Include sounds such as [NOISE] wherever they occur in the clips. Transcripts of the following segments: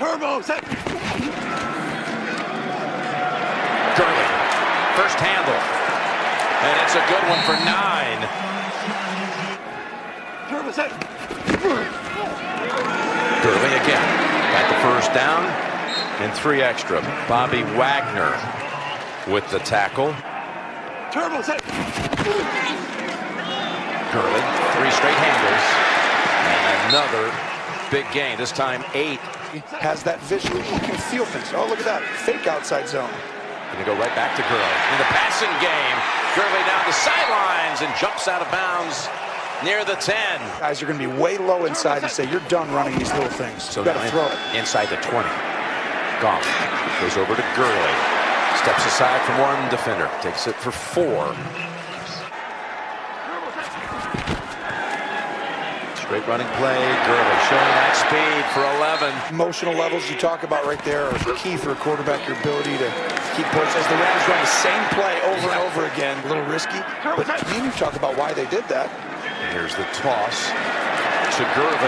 Turbo, set. Gurley, first handle. And it's a good one for nine. Turbo, set. Gurley again. Got the first down and three extra. Bobby Wagner with the tackle. Turbo, set. Gurley, three straight handles. And another big gain, this time eight. Has that vision. He can feel things. Oh, look at that. Fake outside zone. Going to go right back to Gurley. In the passing game, Gurley down the sidelines and jumps out of bounds near the 10. Guys are going to be way low inside and say, you're done running these little things. So you got to now throw it. Inside the 20. Goff goes over to Gurley. Steps aside from one defender. Takes it for four. Straight running play. Gurley showing that speed for 11. Emotional levels you talk about right there are key for a quarterback, your ability to keep points. As the Rams run the same play over and over again, a little risky. But you talk about why they did that. Here's the toss to Gurley.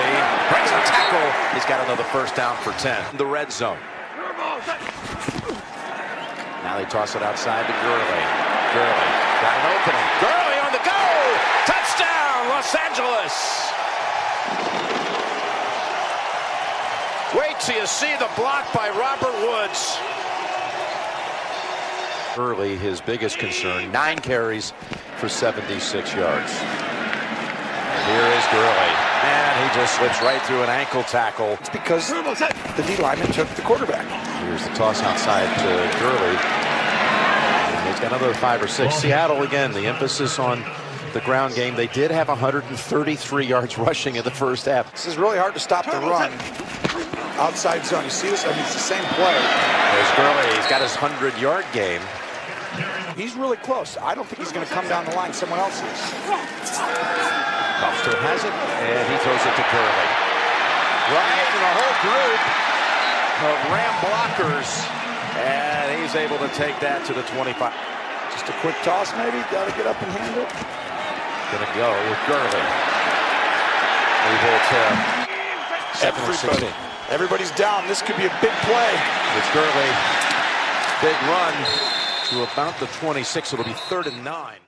Breaks the tackle. He's got another first down for 10. The red zone. Now they toss it outside to Gurley. Gurley got an opening. Gurley on the go. Touchdown, Los Angeles. Wait till you see the block by Robert Woods. Early, his biggest concern, nine carries for 76 yards. Here is Gurley, and he just slips right through an ankle tackle. It's because Turbo, set. the D lineman took the quarterback. Here's the toss outside to Gurley. And he's got another five or six. Seattle, again, the emphasis on the ground game. They did have 133 yards [LAUGHS] rushing in the first half. This is really hard to stop the run. Outside zone. You see this? I mean, it's the same play. There's Gurley. He's got his 100-yard game. He's really close. I don't think he's going to come down the line. Someone else is. Still has it, and he throws it to Gurley. Right in a whole group of Ram blockers, and he's able to take that to the 25. Just a quick toss, maybe. Got to get up and handle it. Gonna go with Gurley. Able to second and 16. Everybody, everybody's down. This could be a big play. It's Gurley. Big run to about the 26. It'll be third and nine.